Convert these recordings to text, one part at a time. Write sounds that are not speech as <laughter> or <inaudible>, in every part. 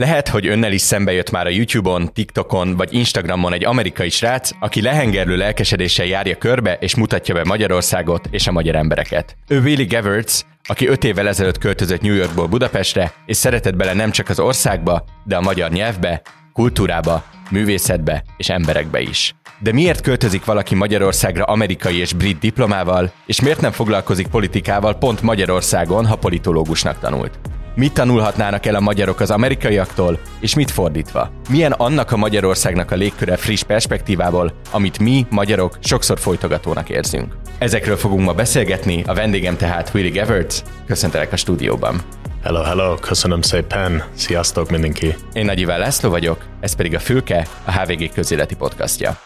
Lehet, hogy önnel is szembe jött már a YouTube-on, TikTokon vagy Instagramon egy amerikai srác, aki lehengerlő lelkesedéssel járja körbe és mutatja be Magyarországot és a magyar embereket. Ő Willy Gevertz, aki öt évvel ezelőtt költözött New Yorkból Budapestre, és szeretett bele nem csak az országba, de a magyar nyelvbe, kultúrába, művészetbe és emberekbe is. De miért költözik valaki Magyarországra amerikai és brit diplomával, és miért nem foglalkozik politikával pont Magyarországon, ha politológusnak tanult? Mit tanulhatnának el a magyarok az amerikaiaktól, és mit fordítva? Milyen annak a Magyarországnak a légköre friss perspektívából, amit mi, magyarok, sokszor folytogatónak érzünk? Ezekről fogunk ma beszélgetni, a vendégem tehát Willy Gevertz. Köszöntelek a stúdióban. Hello, hello, köszönöm szépen, sziasztok mindenki. Én Nagy Iván László vagyok, ez pedig a Fülke, a HVG közéleti podcastja.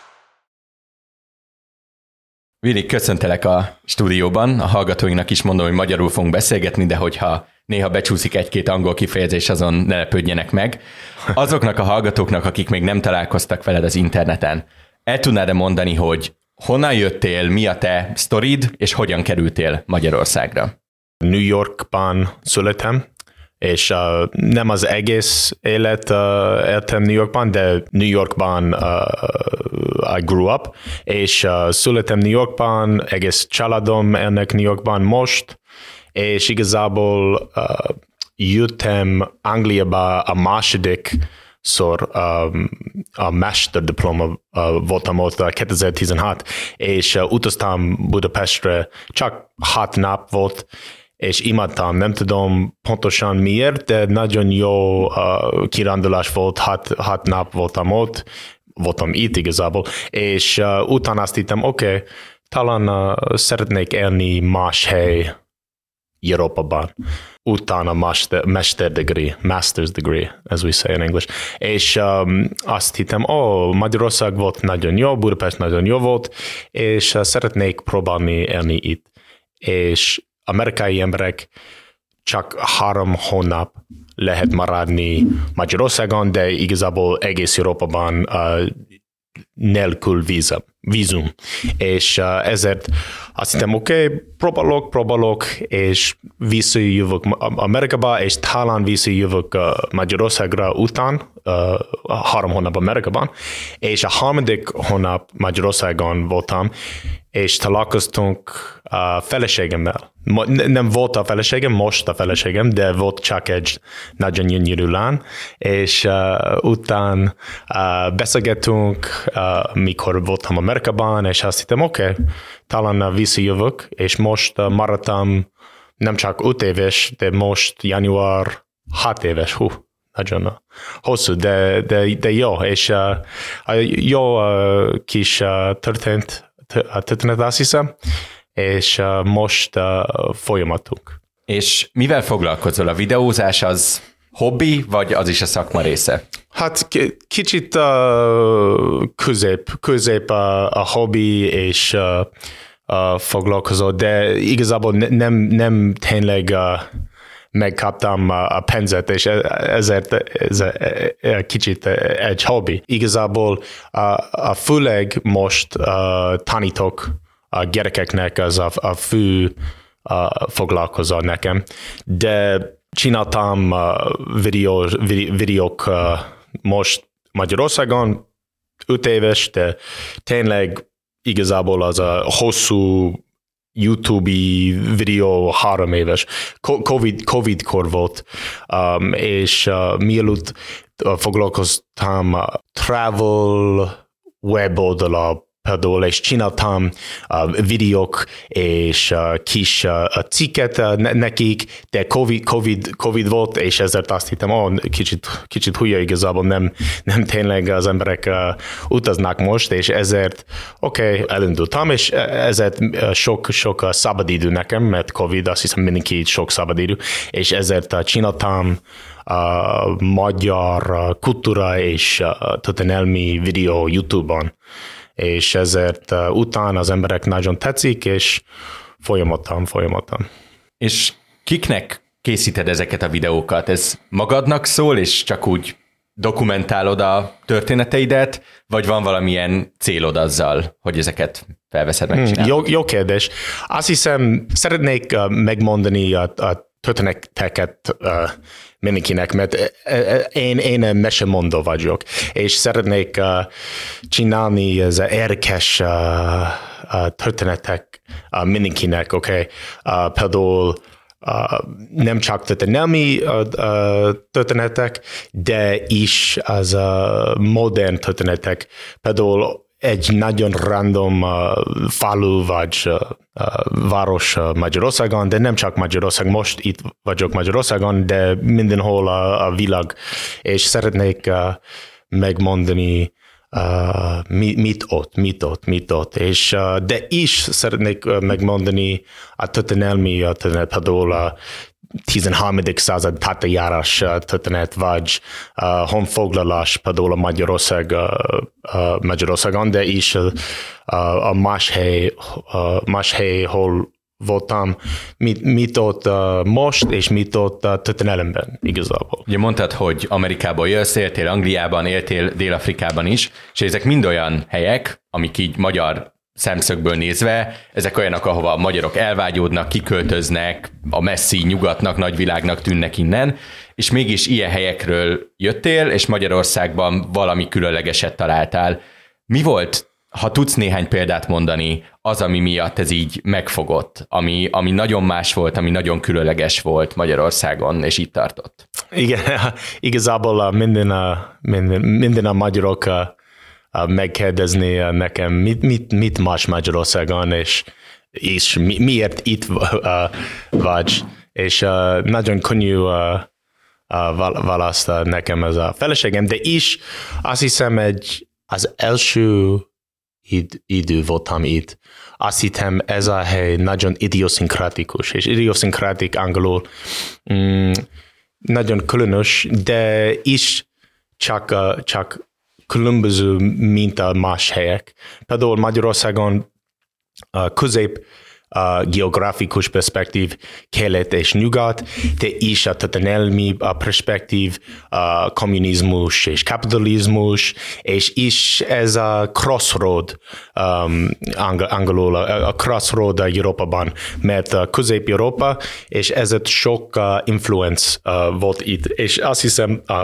Willy, köszöntelek a stúdióban, a hallgatóinknak is mondom, hogy magyarul fogunk beszélgetni, de hogyha néha becsúszik egy-két angol kifejezés, azon ne lepődjenek meg. Azoknak a hallgatóknak, akik még nem találkoztak veled az interneten, el tudnád-e mondani, hogy honnan jöttél, mi a te sztorid, és hogyan kerültél Magyarországra? New Yorkban születtem, és uh, nem az egész élet uh, éltem New Yorkban, de New Yorkban uh, I grew up, és uh, születtem New Yorkban, egész családom ennek New Yorkban most, és igazából uh, jöttem Angliába a második szor um, a mesterdiploma uh, voltam ott 2016, és uh, utaztam Budapestre, csak hat nap volt, és imádtam, nem tudom pontosan miért, de nagyon jó uh, kirándulás volt, hat, hat nap voltam ott, voltam itt igazából, és uh, utána azt hittem, oké, okay, talán uh, szeretnék élni más hely Európában. Utána master, master degree, master's degree, as we say in English. És um, azt hittem, ó, oh, Magyarország volt nagyon jó, Budapest nagyon jó volt, és uh, szeretnék próbálni élni itt. És amerikai emberek csak három hónap lehet maradni Magyarországon, de igazából egész Európában uh, nélkül vízum. Vízum. És uh, ezért azt hittem, oké, okay, próbálok, próbálok, és visszajövök Amerikába, és talán visszajövök uh, Magyarországra után, uh, három hónap Amerikában, és a harmadik hónap Magyarországon voltam, és találkoztunk a feleségemmel. Nem volt a feleségem, most a feleségem, de volt csak egy nagyon gyönyörű lány, és uh, után uh, beszélgettünk, uh, mikor voltam Amerikában, és azt hittem, oké, okay, talán visszajövök, és most maradtam nem csak 5 éves, de most január 6 éves, hú, nagyon hosszú, de, de, de jó, és uh, jó uh, kis uh, történt történet, azt hiszem, és uh, most uh, folyamatunk. És mivel foglalkozol? A videózás az hobbi, vagy az is a szakma része? Hát kicsit uh, közép, közép a, a hobbi, és uh, uh, foglalkozó, de igazából nem, nem tényleg uh, megkaptam a pénzet, és e, ezért ez kicsit egy hobbi. Igazából a, a főleg most a, tanítok a gyerekeknek, az a, a fő a, foglalkozó nekem, de csináltam a videó, videók most Magyarországon, öt éves, de tényleg igazából az a hosszú YouTube videó három éves, COVID, COVID-kor volt, um, és uh, mielőtt uh, foglalkoztam uh, travel web oldala például, és csináltam uh, videók és uh, kis uh, cikket uh, nekik, de COVID, COVID, COVID volt, és ezért azt hittem, oh, kicsit, kicsit hülye igazából, nem, nem tényleg az emberek uh, utaznak most, és ezért oké, okay, elindultam, és ezért uh, sok, sok uh, szabadidő nekem, mert COVID, azt hiszem mindenki sok szabadidő, és ezért uh, csináltam a magyar kultúra és történelmi videó YouTube-on és ezért uh, utána az emberek nagyon tetszik, és folyamatosan, folyamatosan. És kiknek készíted ezeket a videókat? Ez magadnak szól, és csak úgy dokumentálod a történeteidet, vagy van valamilyen célod azzal, hogy ezeket felveszed, megcsinálod? Hmm, jó, jó kérdés. Azt hiszem, szeretnék uh, megmondani a, a történeteket uh, mindenkinek, mert én, én mesemondó vagyok, és szeretnék uh, csinálni ez érdekes uh, uh, történetek uh, mindenkinek, oké? Okay? Például nem csak történelmi történetek, de is az modern történetek. Például egy nagyon random uh, falu vagy uh, város uh, Magyarországon, de nem csak Magyarország, most itt vagyok Magyarországon, de mindenhol a, a világ, és szeretnék uh, megmondani uh, mit, mit ott, mit ott, mit ott, és uh, de is szeretnék uh, megmondani a történelmi, a például a 13. század tátajárás történet, vagy uh, honfoglalás például a Magyarország, uh, Magyarországon, de is uh, a más hely, uh, más hely, hol voltam, mit, mit ott uh, most, és mit ott uh, történelemben igazából. Ugye mondtad, hogy Amerikából jössz, éltél Angliában, éltél Dél-Afrikában is, és ezek mind olyan helyek, amik így magyar szemszögből nézve, ezek olyanok, ahova a magyarok elvágyódnak, kiköltöznek, a messzi nyugatnak, nagyvilágnak tűnnek innen, és mégis ilyen helyekről jöttél, és Magyarországban valami különlegeset találtál. Mi volt, ha tudsz néhány példát mondani, az, ami miatt ez így megfogott, ami, ami nagyon más volt, ami nagyon különleges volt Magyarországon, és itt tartott? Igen, <laughs> igazából minden a, minden, minden a magyarok megkérdezni nekem, mit, mit, mit más Magyarországon, és, és mi, miért itt vagy. És nagyon könnyű választ nekem ez a feleségem, de is azt hiszem egy az első id, idő voltam itt. Azt hittem ez a hely nagyon idioszinkratikus, és idioszinkratik angolul mm, nagyon különös, de is csak, csak különböző, a más helyek. Például Magyarországon közép geográfikus perspektív kelet és nyugat, de is a történelmi perspektív, a kommunizmus és kapitalizmus, és is ez a crossroad um, angolul, a crossroad a Európában, mert közép-Európa, és ezért sok uh, influence uh, volt itt, és azt hiszem uh,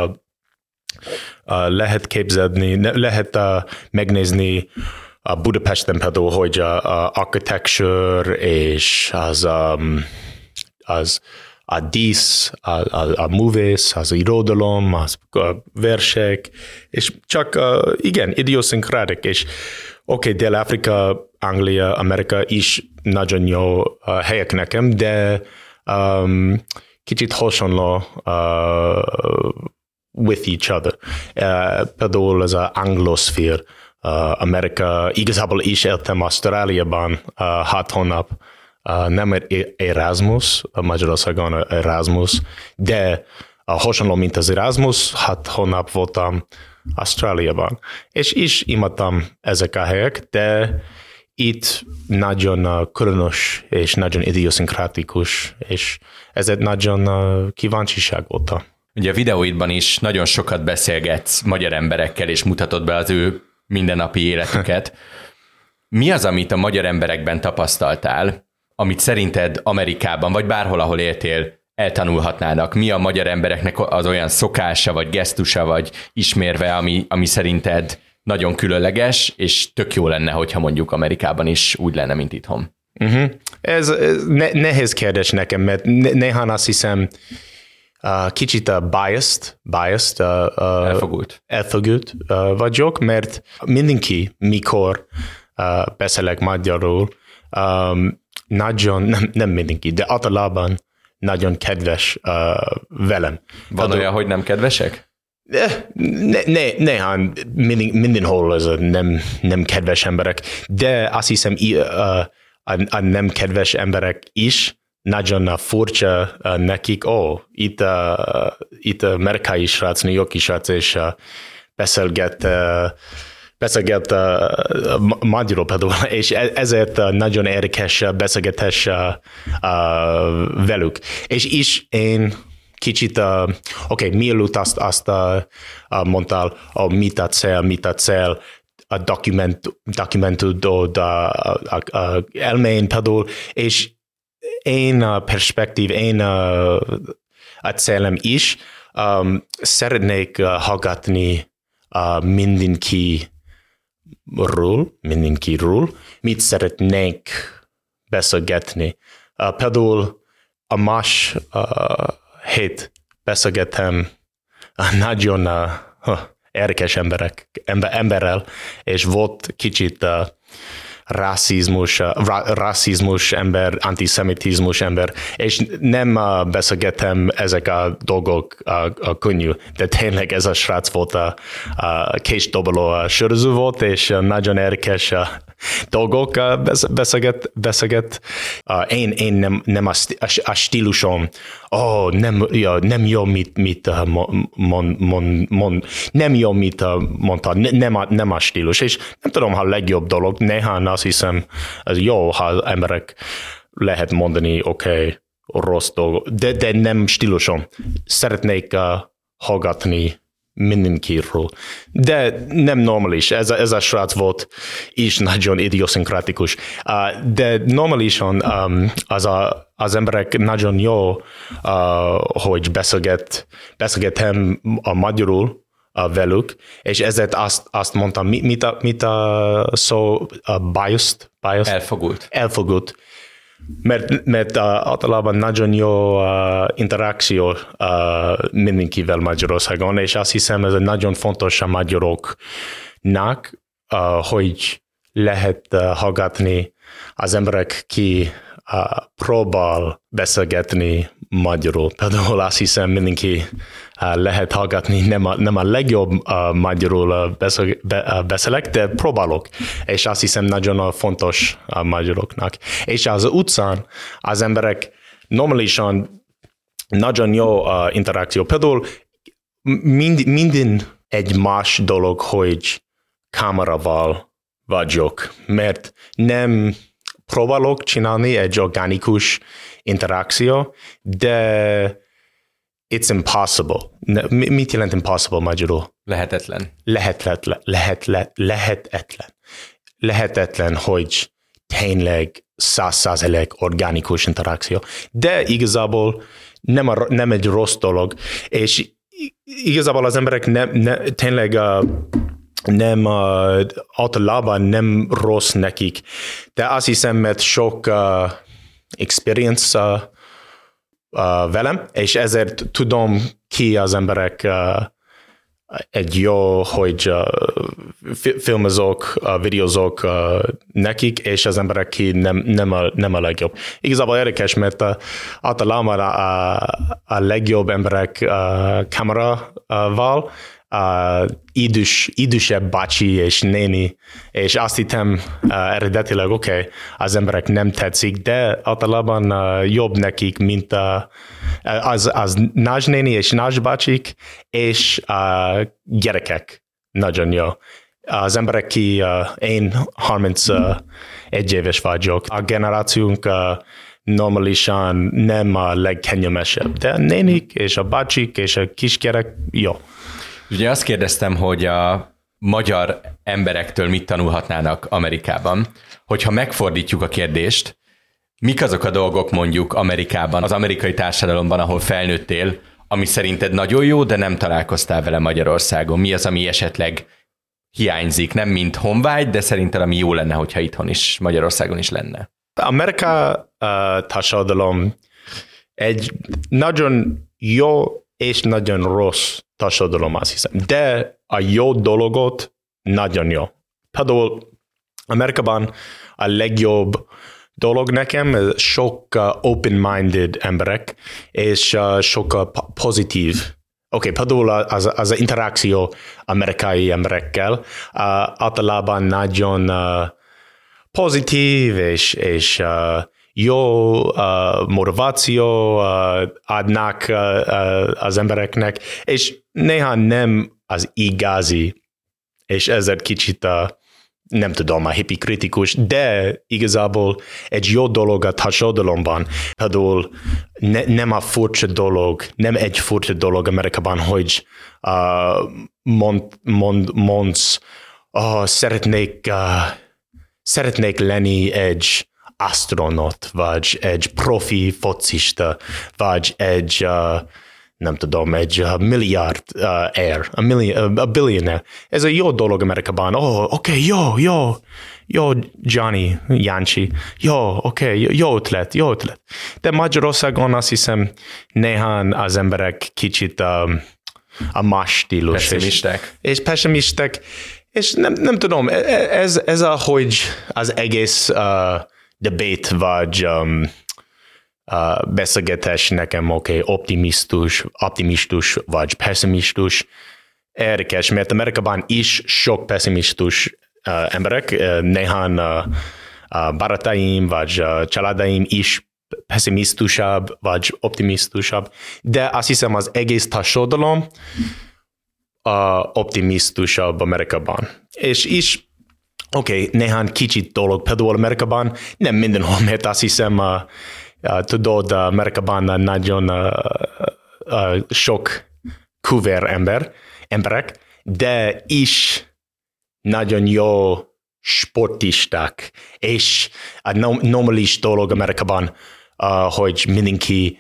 lehet képzelni, lehet megnézni a Budapesten például, hogy a, a architecture és az, um, az a dísz, a, a, a művész, az irodalom, az a versek, és csak uh, igen, idioszinkrátik, és oké, okay, Dél-Afrika, Anglia, Amerika is nagyon jó uh, helyek nekem, de um, kicsit hasonló uh, with each other. Uh, például az a angloszfér, uh, Amerika, igazából is éltem Ausztráliában uh, hat hónap, uh, nem Erasmus, Magyarországon Erasmus, de uh, hasonló, mint az Erasmus, hat hónap voltam Ausztráliában. És is imádtam ezek a helyek, de itt nagyon különös és nagyon idioszinkratikus, és ezért nagyon uh, kíváncsiság voltam. Ugye a videóidban is nagyon sokat beszélgetsz magyar emberekkel, és mutatod be az ő mindennapi életüket. <laughs> Mi az, amit a magyar emberekben tapasztaltál, amit szerinted Amerikában, vagy bárhol, ahol éltél, eltanulhatnának? Mi a magyar embereknek az olyan szokása, vagy gesztusa, vagy ismérve, ami, ami szerinted nagyon különleges, és tök jó lenne, hogyha mondjuk Amerikában is úgy lenne, mint itthon? Uh-huh. Ez, ez ne, nehéz kérdés nekem, mert néha azt hiszem, kicsit uh, biased, biased uh, uh, elfogult, elfogult vagyok, mert mindenki, mikor beszélek magyarul, um, nagyon, nem, nem mindenki, de általában nagyon kedves uh, velem. Van Tehát, olyan, hogy nem kedvesek? Ne, ne, néha minden, mindenhol az nem, nem kedves emberek, de azt hiszem uh, a, a nem kedves emberek is nagyon furcsa nekik, ó, oh, itt, uh, itt amerikai srác, New Yorki srác, és beszélget, beszélget uh, magyarul például, <laughs> és e, ezért nagyon érdekes beszélgetés velük. És is én kicsit, oké, okay, mielőtt azt, azt mondtál, oh, mit a cél, mit a cél, a dokument, dokumentudod uh, uh, elmény például, és én perspektív, én a, célem is, um, szeretnék uh, hallgatni uh, mindenki ról, mindenkiről, mit szeretnénk beszélgetni. Uh, például a más uh, hét beszélgetem uh, nagyon uh, érdekes emberek, ember, emberrel, és volt kicsit uh, rasszizmus, ra, rasszizmus ember, antiszemitizmus ember, és nem uh, beszélgetem ezek a dolgok uh, uh, könnyű, de tényleg ez a srác volt a, a késdoboló a söröző volt, és nagyon érdekes uh, dolgok beszélget. Uh, én, én nem, nem a, a stílusom, oh, nem, ja, nem jó, mit, mit mond, mond, mond, nem jó, mit mondta, nem a, nem a stílus, és nem tudom, ha a legjobb dolog, néha azt hiszem, ez jó, ha emberek lehet mondani, oké, okay, rossz dolog, de, de nem stílusom. Szeretnék uh, hallgatni mindenkiről. De nem normális, ez a, ez a srác volt is nagyon idioszinkratikus. Uh, de normálisan um, az, a, az emberek nagyon jó, uh, hogy beszélget, beszélgetem a magyarul, uh, velük, és ezért azt, azt mondtam, mit, a, mit a szó uh, biased, biased? Elfogult. Elfogult mert, mert uh, általában nagyon jó uh, interakció uh, mindenkivel Magyarországon, és azt hiszem, ez nagyon fontos a magyaroknak, uh, hogy lehet uh, hallgatni az emberek, ki próbál beszélgetni magyarul. Például azt hiszem, mindenki lehet hallgatni, nem a, nem a legjobb magyarul beszél, be, beszélek, de próbálok, és azt hiszem nagyon fontos a magyaroknak. És az utcán az emberek normálisan nagyon jó interakció. Például mind, minden egy más dolog, hogy kamerával vagyok, mert nem próbálok csinálni egy organikus interakció, de it's impossible. Mit jelent impossible magyarul? Lehetetlen. Lehetetlen. Lehetetlen. Lehetetlen. Lehetetlen, hogy tényleg száz százalék organikus interakció. De igazából nem, a, nem egy rossz dolog, és igazából az emberek nem, nem tényleg uh, nem uh, általában nem rossz nekik. De azt hiszem, mert sok uh, experience uh, uh, velem, és ezért tudom ki az emberek uh, egy jó, hogy uh, filmezok, uh, videózok uh, nekik, és az emberek ki nem, nem, a, nem a legjobb. Igazából érdekes, mert uh, általában a, a, a legjobb emberek uh, kameraval uh, uh, idős, idősebb bácsi és néni, és azt hittem uh, eredetileg, oké, okay, az emberek nem tetszik, de általában uh, jobb nekik, mint uh, az, az néni és bácsik, és uh, gyerekek. Nagyon jó. Az emberek, ki uh, én 31 éves vagyok, a generációnk uh, normálisan nem a legkenyemesebb, de a nénik és a bácsik és a kisgyerek, jó. Ugye azt kérdeztem, hogy a magyar emberektől mit tanulhatnának Amerikában. Hogyha megfordítjuk a kérdést, mik azok a dolgok mondjuk Amerikában, az amerikai társadalomban, ahol felnőttél, ami szerinted nagyon jó, de nem találkoztál vele Magyarországon? Mi az, ami esetleg hiányzik, nem mint honvágy, de szerinted ami jó lenne, hogyha itthon is, Magyarországon is lenne? Amerika uh, társadalom egy nagyon jó és nagyon rossz társadalom, azt hiszem. De a jó dologot nagyon jó. Például Amerikában a legjobb dolog nekem, sok uh, open-minded emberek, és uh, sok uh, pozitív Oké, okay, például az, az interakció amerikai emberekkel általában nagyon pozitív, és, és jó uh, motiváció uh, adnak uh, uh, az embereknek, és néha nem az igazi, és ezért kicsit uh, nem tudom, a hippi kritikus, de igazából egy jó dolog a társadalomban. Például ne, nem a furcsa dolog, nem egy furcsa dolog Amerikában, hogy uh, mond, mond, mondsz, oh, szeretnék, uh, szeretnék lenni egy astronaut, vagy egy profi focista, vagy egy uh, nem tudom, egy uh, milliárd uh, air, a, million, uh, a billionaire. Ez a jó dolog Amerikában. Oh, oké, okay, jó, jó, jó, Johnny, Jancsi, jó, oké, okay, jó ötlet, jó ötlet. De Magyarországon azt hiszem néhány az emberek kicsit um, a más stílus. Pessimisták. És, és pessimisták, és nem, nem tudom, e- e- ez, ez a, hogy az egész uh, debate vagy um, uh, beszélgetés nekem oké, okay, optimistus, optimistus vagy pessimistus. Érdekes, mert Amerikában is sok pessimistus uh, emberek, uh, néhány uh, uh, barátaim vagy uh, családaim is pessimisztusabb vagy optimisztusabb, de azt hiszem az egész társadalom uh, optimisztusabb Amerikában. És is oké, okay, néhány kicsit dolog. Például Amerikában, nem mindenhol, mert azt hiszem uh, uh, tudod, Amerikában nagyon uh, uh, sok kuver ember, emberek, de is nagyon jó sportisták, és a normális dolog Amerikában, uh, hogy mindenki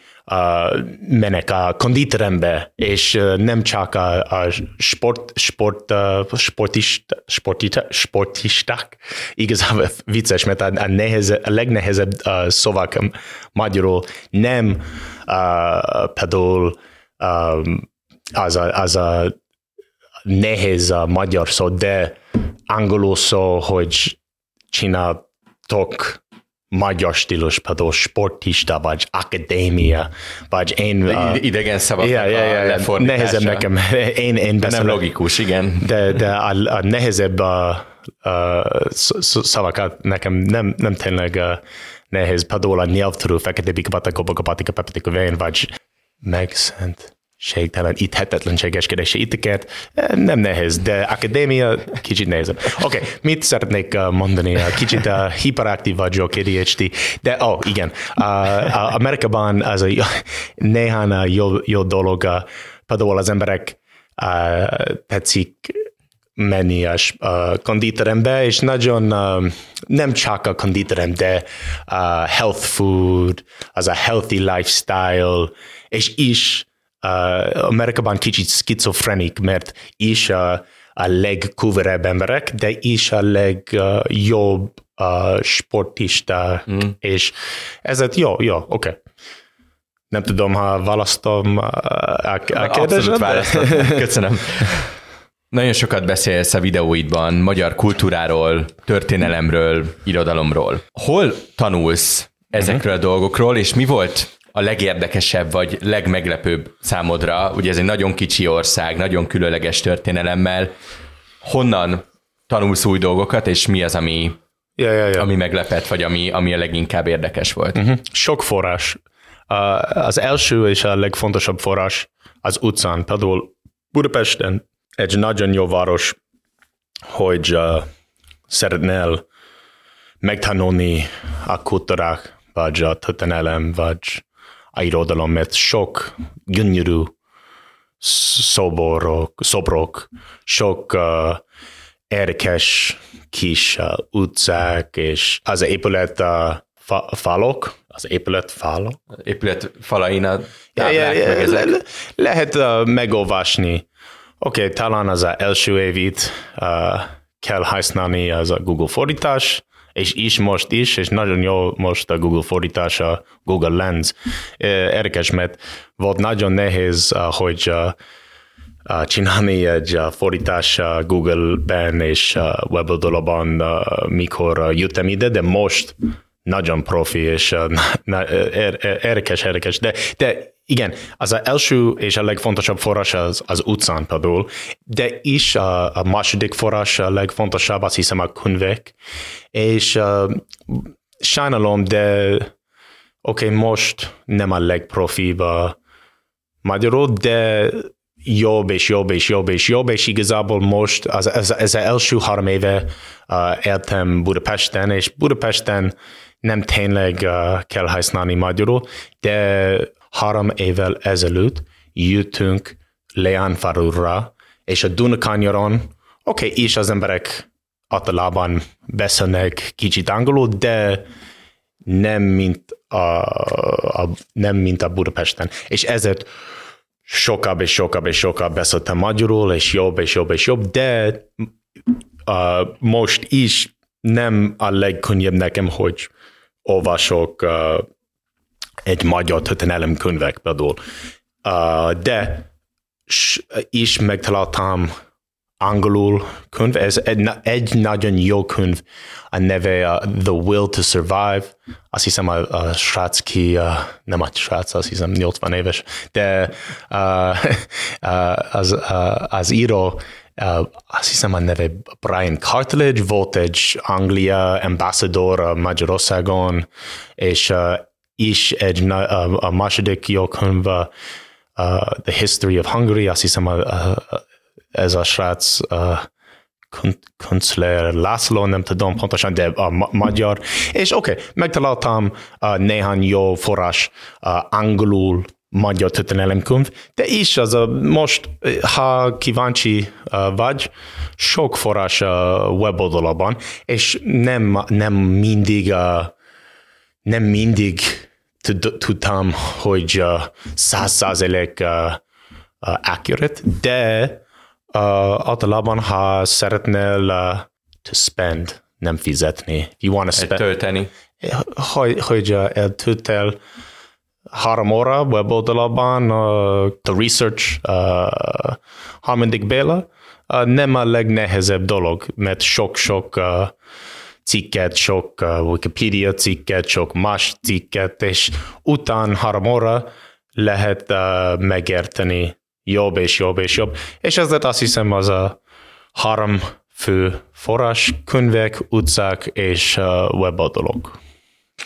menek a konditerembe, és nem csak a, a sport, sport, sportist, sportita, sportisták. Igazából vicces, mert a, a, nehez, a legnehezebb uh, szavak magyarul nem uh, például um, az a, az a nehéz a magyar szó, de angolul szó, hogy csináltok magyar stílus, például sportista, vagy akadémia, vagy én... Uh, idegen szavak yeah, yeah, yeah, lefordítása. Nehezebb nekem, <laughs> én, én beszélek. Nem logikus, igen. De, de a, a nehezebb a, a szavakat nekem nem, nem tényleg uh, nehéz, például a nyelvtörő fekete bika patika, baka patika, patika, vén, vagy megszent ségtelen, itt hetetlenségeskedési itiket, nem nehéz, de akadémia kicsit nehezebb. Oké, okay, mit szeretnék mondani? Kicsit uh, hiperaktív vagyok, ADHD, de ó, oh, igen, Amerikában az a néhány jó, jó dolog, uh, például az emberek tetszik menni a uh, konditerembe, és nagyon nem csak a konditerem, de uh, health food, az a healthy lifestyle, és is Amerikában kicsit skizofrenik, mert is a, a legkuverebb emberek, de is a legjobb uh, sportista, mm. és ezért jó, jó, oké. Okay. Nem tudom, ha választom a, a kérdésre. <laughs> Köszönöm. Nagyon sokat beszélsz a videóidban magyar kultúráról, történelemről, irodalomról. Hol tanulsz ezekről uh-huh. a dolgokról, és mi volt a legérdekesebb vagy legmeglepőbb számodra? Ugye ez egy nagyon kicsi ország, nagyon különleges történelemmel. Honnan tanulsz új dolgokat, és mi az, ami, ja, ja, ja. ami meglepett, vagy ami, ami a leginkább érdekes volt? Uh-huh. Sok forrás. Az első és a legfontosabb forrás az utcán. Például Budapesten egy nagyon jó város, hogy uh, szeretnél megtanulni a kultúrák, vagy a történelem, vagy a irodalom, mert sok gyönyörű szoborok, szobrok, sok uh, érdekes kis uh, utcák, és az épület uh, fa, falok, az épület falok. Épület falain a táblák, yeah, yeah, yeah, le, le, lehet uh, megolvasni. Oké, okay, talán az első évit uh, kell használni az a Google fordítás, és is most is, és nagyon jó most a Google fordítása, Google Lens. Érdekes, mert volt nagyon nehéz, hogy csinálni egy fordítás Google-ben és weboldalban, mikor jöttem ide, de most nagyon profi, és <laughs> érdekes, érdekes. De, de igen, az első és a legfontosabb forrás az, az utcán például, de is a, a második forrás a legfontosabb, azt hiszem a könyvek, és uh, sajnálom, de oké, okay, most nem a legprofibb a magyarul, de jobb és jobb és jobb és jobb, és igazából most az, az, az első három éve uh, éltem Budapesten, és Budapesten nem tényleg uh, kell használni magyarul, de három évvel ezelőtt jöttünk Leánfarúra, és a Dunakanyaron, oké, okay, és az emberek általában beszélnek kicsit angolul, de nem mint a, a, nem mint a Budapesten. És ezért sokább és sokább és sokább beszéltem magyarul, és jobb és jobb és jobb, de uh, most is nem a legkönnyebb nekem, hogy olvasok uh, egy magyar történelem könyvek például. Uh, de is megtaláltam angolul könyv, ez egy, egy nagyon jó könyv, a neve uh, The Will to Survive, azt hiszem a, a srác ki, uh, nem a srác, azt hiszem 80 éves, de uh, <laughs> uh, az, uh, az író, azt hiszem a neve Brian Cartledge, volt egy Anglia ambassador a Magyarországon, és uh, is egy uh, a második jó könyv, uh, The History of Hungary, azt hiszem a, a, ez a srác uh, Kunzler László, nem tudom pontosan, de a ma- magyar. És oké, okay, megtaláltam uh, néhány jó forrás uh, angolul magyar történelemkönyv, de is az a most, ha kíváncsi vagy, sok forrás a weboldalban, és nem, nem mindig uh, nem mindig tudtam, hogy száz százalék accurate, de általában, ha szeretnél to spend, nem fizetni, you want to spend. Tölteni. Hogy, hogy eltöltel három óra weboldalában, uh, the research, uh, harmadik Béla, uh, nem a legnehezebb dolog, mert sok-sok cikket, sok Wikipedia cikket, sok más cikket, és után három óra lehet megérteni jobb és jobb és jobb. És ezért azt hiszem az a három fő forrás, könyvek, utcák és weboldalok.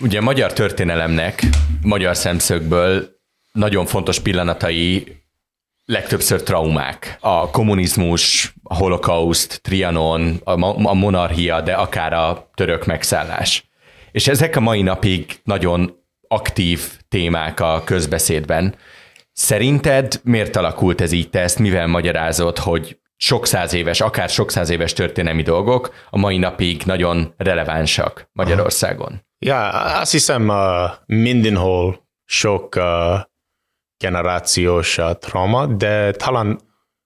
Ugye magyar történelemnek, magyar szemszögből nagyon fontos pillanatai legtöbbször traumák. A kommunizmus, a holokauszt, Trianon, a, monarchia, de akár a török megszállás. És ezek a mai napig nagyon aktív témák a közbeszédben. Szerinted miért alakult ez így? Te ezt mivel magyarázod, hogy sok száz éves, akár sok száz éves történelmi dolgok a mai napig nagyon relevánsak Magyarországon? Ja, azt hiszem uh, mindenhol sok uh, generációs uh, trauma, de talán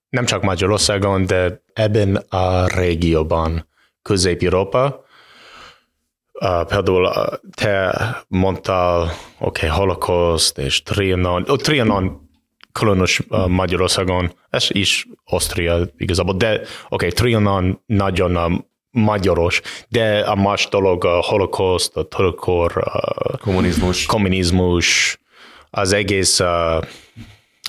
nem csak Magyarországon, de ebben a régióban, Közép-Európa, Uh, például uh, te mondtál, oké, okay, holokauszt és Trianon, oh, Trianon különös uh, Magyarországon, ez is Ausztria igazából, de oké, okay, Trianon nagyon uh, magyaros, de a más dolog a holokauszt, a törökor, uh, kommunizmus. kommunizmus, az egész, uh,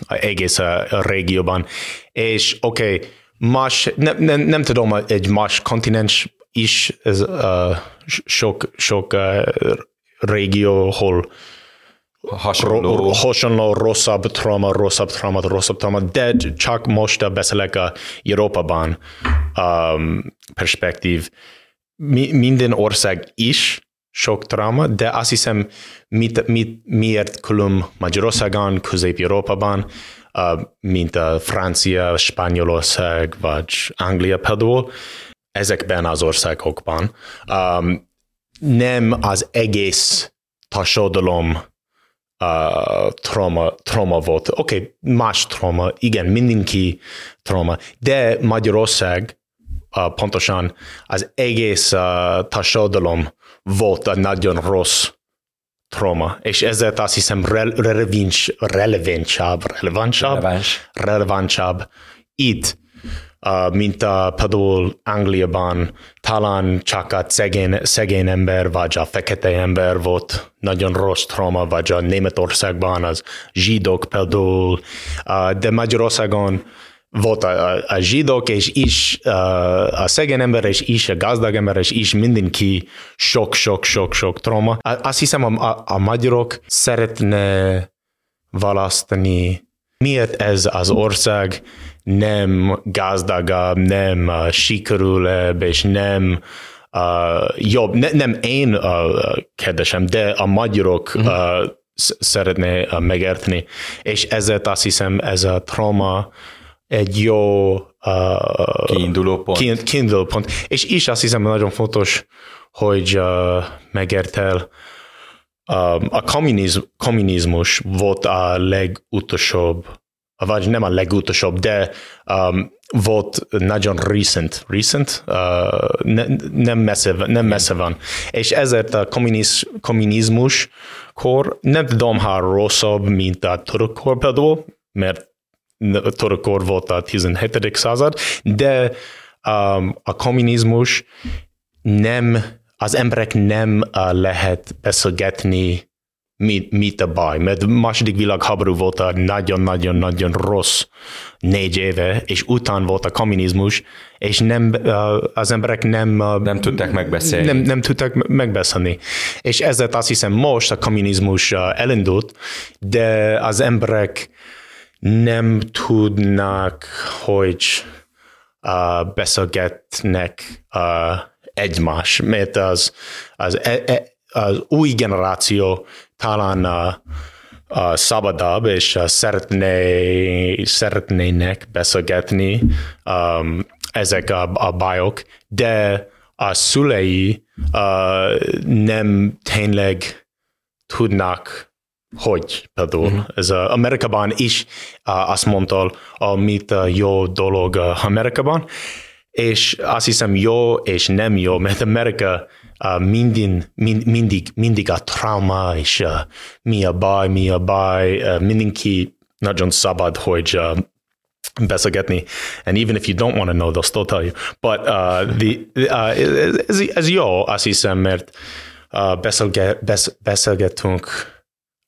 egész uh, régióban. És oké, okay, más, nem, nem, nem tudom, egy más kontinens is ez uh, sok, sok uh, régió, hol hasonló. Ro, hasonló rosszabb trauma, rosszabb trauma, rosszabb trauma, de csak most beszélek a Európában um, perspektív. Mi, minden ország is sok trauma, de azt hiszem, mit, mit, miért külön Magyarországon, Közép-Európában, uh, mint a Francia, Spanyolország vagy Anglia például, ezekben az országokban um, nem az egész társadalom uh, trauma, trauma volt. Oké, okay, más trauma, igen, mindenki trauma, de Magyarország uh, pontosan az egész uh, társadalom volt a nagyon rossz trauma, és ezért azt hiszem relevánsabb, relevánsabb, relevánsabb itt mint a például Angliában talán csak a szegény, szegény ember, vagy a fekete ember volt nagyon rossz trauma, vagy a Németországban az zsidók például, de Magyarországon volt a, a, a zsidók, és is uh, a szegény ember, és is a gazdag ember, és is mindenki sok, sok, sok, sok trauma. Azt hiszem, a, a, a magyarok szeretne választani, miért ez az ország nem gazdagabb, nem uh, sikerülőbb, és nem uh, jobb. Ne, nem én uh, kedvesem, de a magyarok uh, szeretné uh, megérteni. És ezért azt hiszem, ez a trauma egy jó uh, kiinduló pont. kiinduló pont. És is azt hiszem, nagyon fontos, hogy uh, megértel, um, a kommunizmus, kommunizmus volt a legutolsóbb vagy nem a legutolsóbb, de um, volt nagyon recent, recent uh, ne, nem, messze, nem messze van. És ezért a kommuniz, kommunizmus kor nem tudom, ha rosszabb, mint a török kor például, mert török kor volt a 17. század, de um, a kommunizmus nem, az emberek nem uh, lehet beszélgetni mit, mit a baj, mert második világháború volt a nagyon-nagyon-nagyon rossz négy éve, és után volt a kommunizmus, és nem, az emberek nem... Nem tudták megbeszélni. Nem, nem tudták megbeszélni. És ezért azt hiszem most a kommunizmus elindult, de az emberek nem tudnak, hogy uh, beszélgetnek uh, egymás, mert az, az, e, e, az új generáció talán a, a szabadabb, és szeretné, szeretnének beszélgetni um, ezek a, a bajok, de a szülei uh, nem tényleg tudnak hogy például. Uh-huh. Ez a Amerikában is uh, azt mondta, amit uh, jó dolog uh, Amerikában, és azt hiszem jó és nem jó, mert Amerika uh, mindig, mind, mindig, mindig a trauma, és uh, mi a baj, mi a baj, uh, mindenki nagyon szabad, hogy beszélgetni. And even if you don't want to know, they'll still tell you. But uh, the, uh, ez, ez jó, azt hiszem, mert uh, beszélge, besz, beszélgetünk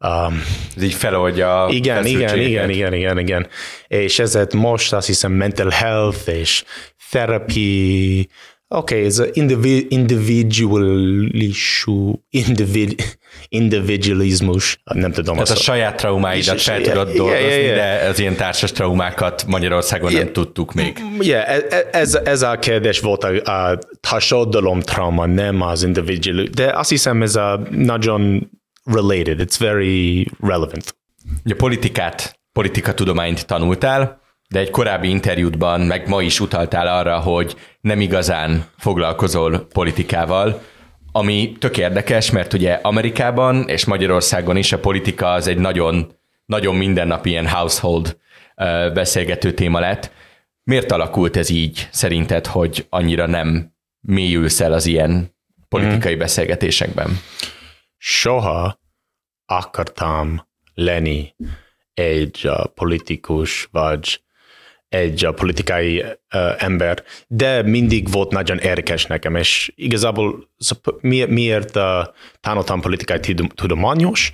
Um, Ez így feloldja igen, igen, igen, igen, igen, igen. És ezért most azt hiszem mental health és therapy, Okay, ez individ, individualisú, individ, individualizmus, nem tudom. Tehát a saját traumáidat fel tudod dolgozni, yeah, yeah, yeah. de az ilyen társas traumákat Magyarországon yeah. nem tudtuk még. Yeah, e, e, ez, ez a kérdés volt a, a társadalom trauma, nem az individual, de azt hiszem ez a nagyon related, it's very relevant. A politikát, politikatudományt tanultál, de egy korábbi interjútban, meg ma is utaltál arra, hogy nem igazán foglalkozol politikával, ami tök érdekes, mert ugye Amerikában és Magyarországon is a politika az egy nagyon, nagyon mindennapi ilyen household beszélgető téma lett. Miért alakult ez így szerinted, hogy annyira nem mélyülsz el az ilyen politikai mm. beszélgetésekben? Soha akartam lenni egy politikus, vagy egy politikai uh, ember, de mindig volt nagyon érdekes nekem, és igazából mi, miért uh, tanultam politikai tudományos?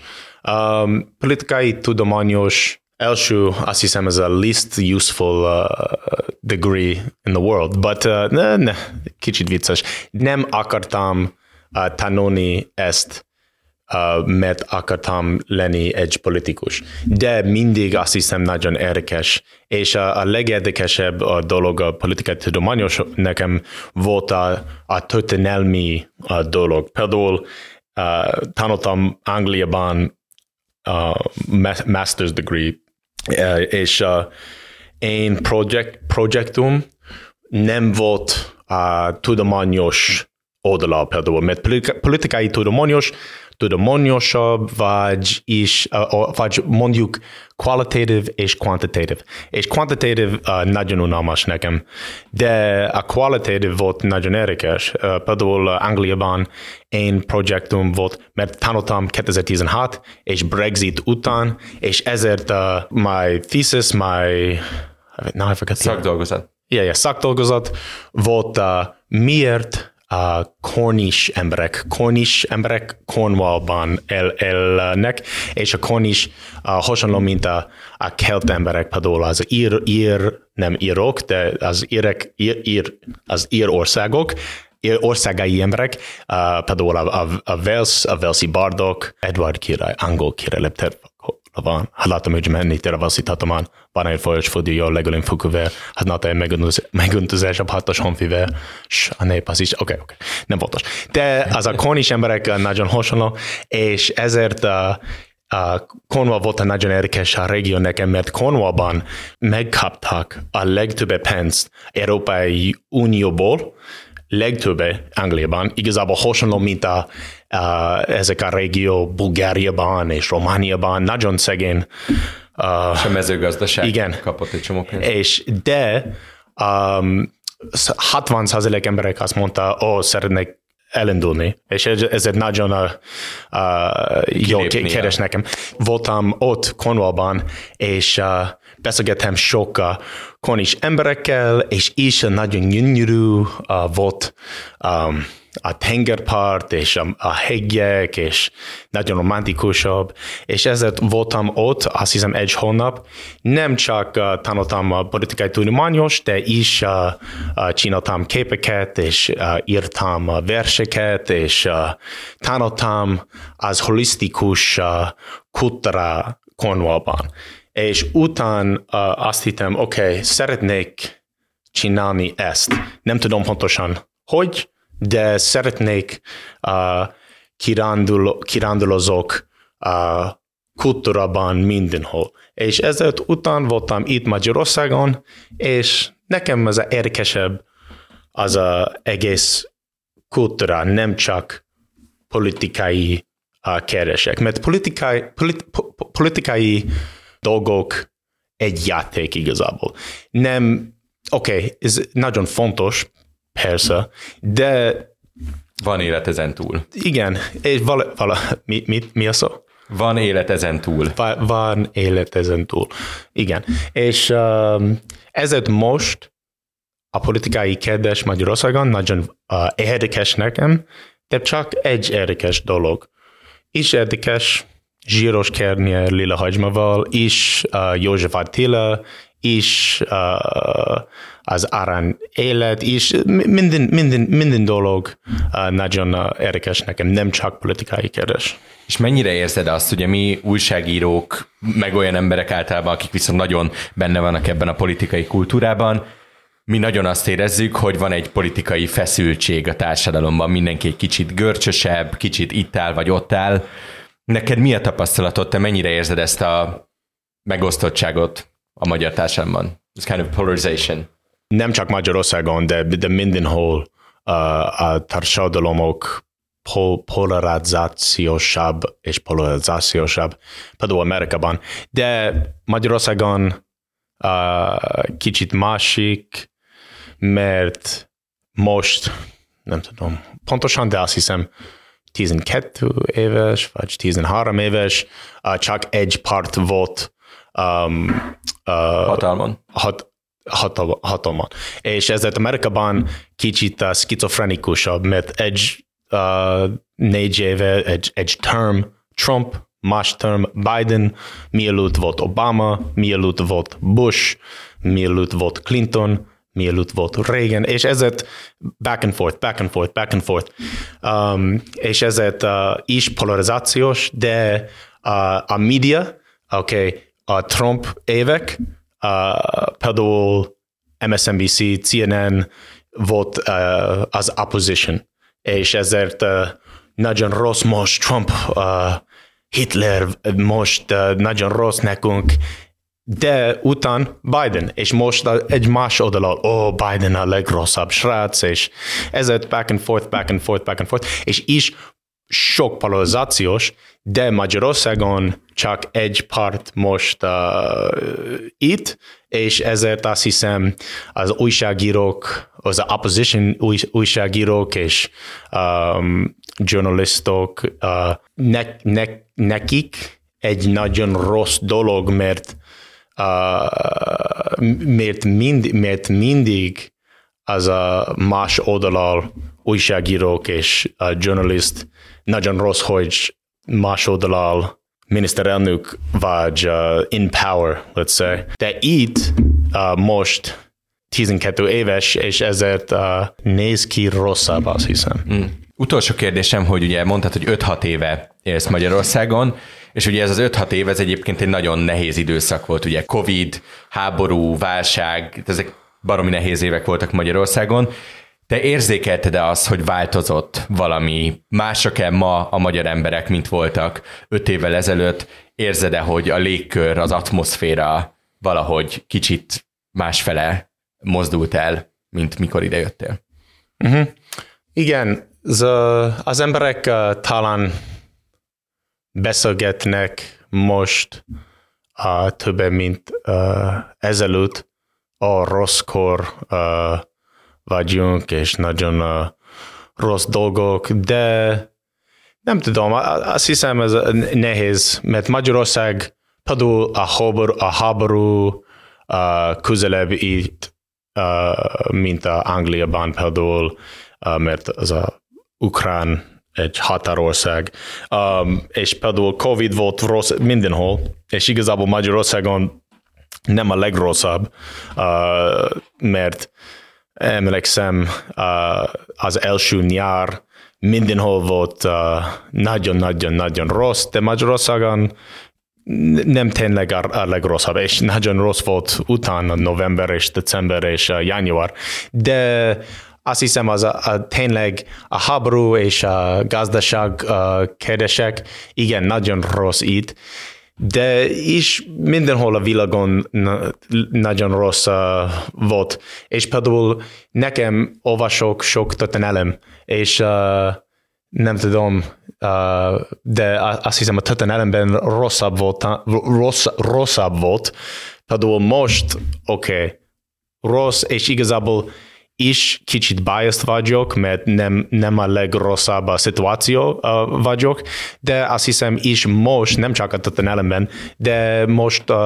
Um, politikai tudományos első, azt hiszem, ez a least useful uh, degree in the world, but uh, ne, ne, kicsit vicces. Nem akartam uh, tanulni ezt mert akartam lenni egy politikus. De mindig azt hiszem nagyon érdekes, és a, a legérdekesebb a dolog a politikai tudományos nekem volt a, a történelmi a dolog. Például uh, tanultam Angliában uh, master's degree, uh, és uh, én projekt, projektum nem volt uh, tudományos oldala például, mert politikai tudományos tudományosabb, vagy, is, uh, vagy mondjuk qualitative és quantitative. És quantitative uh, nagyon unalmas nekem, de a qualitative volt nagyon érdekes. Uh, például uh, Angliában én projektum volt, mert tanultam 2016, és Brexit után, és ezért uh, my thesis, my... Now I forget. Szakdolgozat. Yeah, yeah, szakdolgozat volt uh, miért a Cornish emberek. Cornish emberek Cornwallban el, elnek, és a Cornish hasonló, mint a, a kelt emberek, például az ír, ír nem írok, de az írek, ír, ír, az ír országok, országai emberek, uh, például a, a, a Wales, a Walesi bardok, Edward király, angol király van. Halátom hogy menni, azt hittem, van egy folyos fordulja, legalább fukuvel, hát na te megöntözés a hatos honfivel, s a nép az is, oké, okay, oké, okay. nem fontos. De az a konis emberek nagyon hasonló, és ezért a, a Cornwall volt a nagyon érdekes a régió nekem, mert Cornwallban megkaptak a legtöbb pénzt Európai Unióból, legtöbbe Angliában, igazából hasonló, mint a, a, ezek a régió Bulgáriában és Romániában, nagyon szegény Uh, És a mezőgazdaság Igen. kapott egy csomó pénzt. és de um, 60% emberek azt mondta, ó, oh, szeretnék elindulni, és ez, ez egy nagyon uh, uh, jó kérdés nekem. Voltam ott Cornwallban, és uh, beszélgettem sok uh, konis emberekkel, és is nagyon gyönyörű volt um, a tengerpart, és a, a hegyek, és nagyon romantikusabb, és ezért voltam ott, azt hiszem egy hónap, nem csak uh, tanultam a politikai tudományos, de is uh, uh, csináltam képeket, és uh, írtam uh, verseket, és uh, tanultam az holisztikus uh, kultúra Cornwallban. És után uh, azt hittem, oké, okay, szeretnék csinálni ezt. Nem tudom pontosan, hogy, de szeretnék uh, kirándul, kirándulozók uh, kultúrában mindenhol. És ezért után voltam itt Magyarországon, és nekem az érdekesebb az a egész kultúra, nem csak politikai uh, kérdések. Mert politikai, polit, po- politikai dolgok egy játék igazából. Nem, oké, okay, ez nagyon fontos, persze, de Van élet ezen túl. igen, és vala, vala, mi, mi, mi a szó? Van élet ezen túl. Va- Van élet ezen túl. Igen. És um, ezért most a politikai kérdés Magyarországon nagyon uh, érdekes nekem, de csak egy érdekes dolog. És érdekes Zsíros Kernier Lila Hagymával, és uh, József Attila, és uh, az Arán élet, és minden, minden, minden dolog uh, nagyon érdekes nekem, nem csak politikai kérdés. És mennyire érzed azt, ugye mi újságírók, meg olyan emberek általában, akik viszont nagyon benne vannak ebben a politikai kultúrában, mi nagyon azt érezzük, hogy van egy politikai feszültség a társadalomban, mindenki egy kicsit görcsösebb, kicsit itt áll vagy ott áll. Neked mi a tapasztalatod, te mennyire érzed ezt a megosztottságot a magyar társadalomban? This kind of polarization. nem csak Magyarországon, de, de mindenhol uh, a társadalomok po- polarizációsabb és polarizációsabb, például Amerikában. De Magyarországon uh, kicsit másik, mert most, nem tudom pontosan, de azt hiszem 12 éves, vagy 13 éves, csak egy part volt um, uh, Hatalmon. hat, hatal, hatalmat. És ezért Amerikában kicsit uh, skizofrenikusabb, mert egy uh, négy éve, egy, egy term Trump, más term Biden, mielőtt volt Obama, mielőtt volt Bush, mielőtt volt Clinton, mielőtt volt Reagan, és ezért back and forth, back and forth, back and forth. Um, és ezért uh, is polarizációs, de uh, a média, okay, a Trump évek, uh, például MSNBC, CNN volt uh, az opposition, és ezért uh, nagyon rossz most Trump, uh, Hitler most uh, nagyon rossz nekünk, de után Biden, és most egy más oldalon, ó, oh, Biden a legrosszabb srác, és ezért back and forth, back and forth, back and forth, és is sok polarizációs, de Magyarországon csak egy part most uh, itt, és ezért azt hiszem az újságírók, az opposition új, újságírók és um, journalistok, uh, ne, ne, nekik egy nagyon rossz dolog, mert uh, mert, mind, mert mindig az a más oldalal újságírók és a journalist nagyon rossz, hogy más oldalal miniszterelnök vagy uh, in power, let's say. De itt uh, most 12 éves, és ezért uh, néz ki rosszabb, azt hiszem. Mm. Utolsó kérdésem, hogy ugye mondtad, hogy 5-6 éve élsz Magyarországon, és ugye ez az 5-6 év, ez egyébként egy nagyon nehéz időszak volt, ugye Covid, háború, válság, ezek baromi nehéz évek voltak Magyarországon. Te érzékelted-e azt, hogy változott valami? Mások-e ma a magyar emberek, mint voltak 5 évvel ezelőtt? Érzed-e, hogy a légkör, az atmoszféra valahogy kicsit másfele mozdult el, mint mikor idejöttél? Uh-huh. Igen, az, emberek talán beszélgetnek most uh, többen, mint uh, ezelőtt. A rosszkor uh, vagyunk, és nagyon uh, rossz dolgok, de nem tudom, azt hiszem ez nehéz, mert Magyarország például a háború, a háború uh, közelebb itt, mint a Angliában például, mert az a ukrán egy határország, um, és például Covid volt rossz mindenhol, és igazából Magyarországon nem a legrosszabb, uh, mert emlékszem uh, az első nyár mindenhol volt nagyon-nagyon-nagyon uh, rossz, de Magyarországon nem tényleg a, a legrosszabb, és nagyon rossz volt utána november és december és uh, január, de azt hiszem az a, a, tényleg a háború és a gazdaság uh, kérdések, igen, nagyon rossz itt, de is mindenhol a világon nagyon rossz uh, volt. És például nekem olvasok sok történelem, és uh, nem tudom, uh, de azt hiszem a történelemben rosszabb volt, rossz, rosszabb volt. Például most, oké, okay, rossz, és igazából is kicsit biased vagyok, mert nem, nem a legrosszabb a szituáció uh, vagyok, de azt hiszem is most, nem csak a történelemben, de most uh,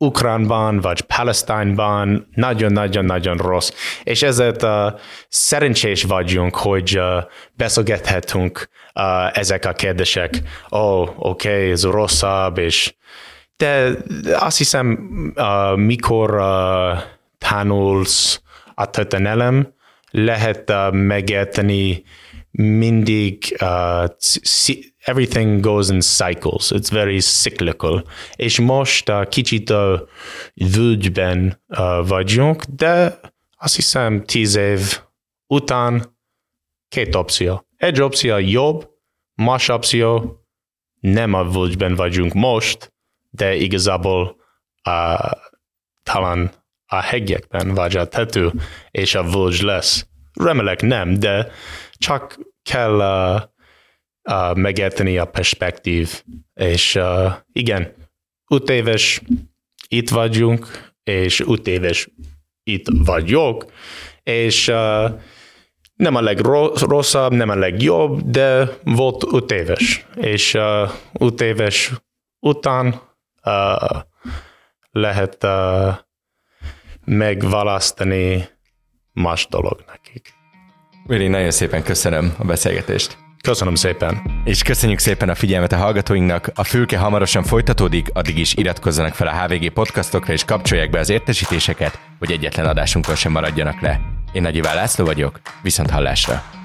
Ukránban vagy Palesztínban nagyon-nagyon-nagyon rossz. És ezért uh, szerencsés vagyunk, hogy uh, beszélgethetünk uh, ezek a kérdések. Ó, oh, oké, okay, ez rosszabb, és de azt hiszem, uh, mikor uh, tanulsz a történelem, lehet uh, megérteni mindig uh, everything goes in cycles. It's very cyclical. És most uh, kicsit uh, völgyben uh, vagyunk, de azt hiszem tíz év után két opció. Egy opció jobb, más opció nem a völgyben vagyunk most, de igazából uh, talán a hegyekben vagy a tető, és a völgy lesz. Remélek nem, de csak kell uh, uh, megérteni a perspektív. És uh, igen, öt éves itt vagyunk, és öt éves itt vagyok, és uh, nem a legrosszabb, nem a legjobb, de volt öt éves. És uh, öt éves után uh, lehet uh, megválasztani más dolog nekik. Vili, nagyon szépen köszönöm a beszélgetést. Köszönöm szépen. És köszönjük szépen a figyelmet a hallgatóinknak. A fülke hamarosan folytatódik, addig is iratkozzanak fel a HVG podcastokra és kapcsolják be az értesítéseket, hogy egyetlen adásunkkal sem maradjanak le. Én Nagy Iván László vagyok, viszont hallásra.